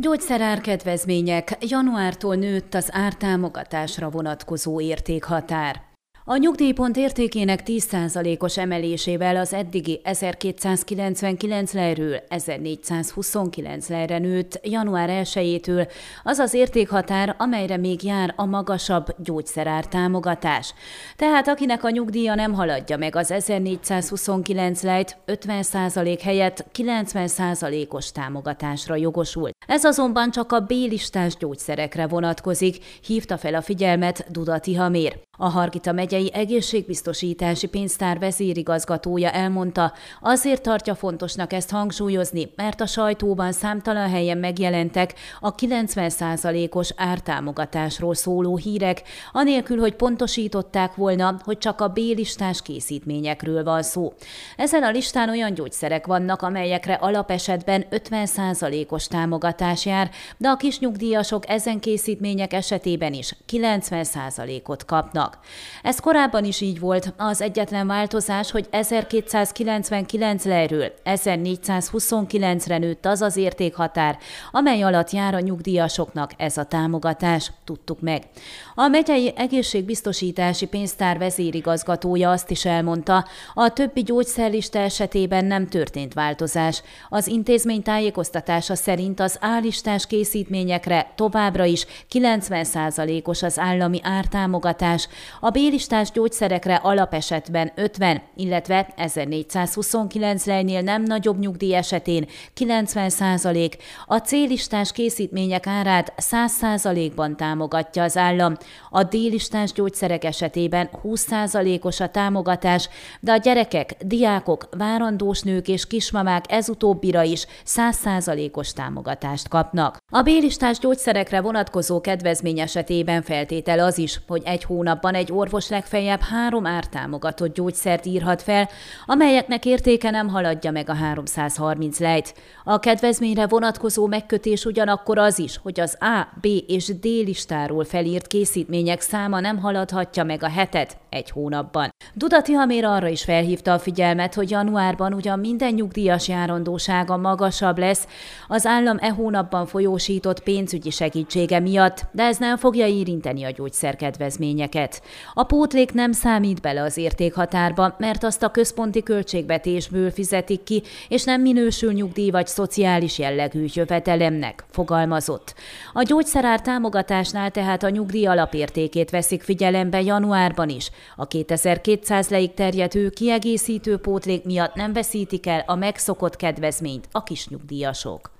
Gyógyszerár kedvezmények. Januártól nőtt az ártámogatásra vonatkozó értékhatár. A nyugdíjpont értékének 10%-os emelésével az eddigi 1299 lejről 1429 lejre nőtt január 1-től az az értékhatár, amelyre még jár a magasabb gyógyszerár támogatás. Tehát akinek a nyugdíja nem haladja meg az 1429 lejt, 50% helyett 90%-os támogatásra jogosult. Ez azonban csak a B-listás gyógyszerekre vonatkozik, hívta fel a figyelmet Dudati Hamér. A Hargita megyei egészségbiztosítási pénztár vezérigazgatója elmondta, azért tartja fontosnak ezt hangsúlyozni, mert a sajtóban számtalan helyen megjelentek a 90%-os ártámogatásról szóló hírek, anélkül, hogy pontosították volna, hogy csak a B-listás készítményekről van szó. Ezen a listán olyan gyógyszerek vannak, amelyekre alapesetben 50%-os támogatás jár, de a kisnyugdíjasok ezen készítmények esetében is 90%-ot kapnak vannak. Ez korábban is így volt, az egyetlen változás, hogy 1299 lejről 1429-re nőtt az az értékhatár, amely alatt jár a nyugdíjasoknak ez a támogatás, tudtuk meg. A megyei egészségbiztosítási pénztár vezérigazgatója azt is elmondta, a többi gyógyszerlista esetében nem történt változás. Az intézmény tájékoztatása szerint az állistás készítményekre továbbra is 90%-os az állami ártámogatás, a B-listás gyógyszerekre alapesetben 50, illetve 1429 lejnél nem nagyobb nyugdíj esetén 90 százalék, a C-listás készítmények árát 100 százalékban támogatja az állam, a D-listás gyógyszerek esetében 20 százalékos a támogatás, de a gyerekek, diákok, várandós nők és kismamák ezutóbbira is 100 százalékos támogatást kapnak. A B-listás gyógyszerekre vonatkozó kedvezmény esetében feltétel az is, hogy egy hónapban egy orvos legfeljebb három ártámogatott gyógyszert írhat fel, amelyeknek értéke nem haladja meg a 330 lejt. A kedvezményre vonatkozó megkötés ugyanakkor az is, hogy az A, B és D listáról felírt készítmények száma nem haladhatja meg a hetet egy hónapban. Dudati Hamér arra is felhívta a figyelmet, hogy januárban ugyan minden nyugdíjas járandósága magasabb lesz az állam e hónapban folyósított pénzügyi segítsége miatt, de ez nem fogja érinteni a gyógyszerkedvezményeket. A pótlék nem számít bele az értékhatárba, mert azt a központi költségvetésből fizetik ki, és nem minősül nyugdíj vagy szociális jellegű jövetelemnek, fogalmazott. A gyógyszerár támogatásnál tehát a nyugdíj alapértékét veszik figyelembe januárban is. A 2200 leig terjedő kiegészítő pótlék miatt nem veszítik el a megszokott kedvezményt a kisnyugdíjasok.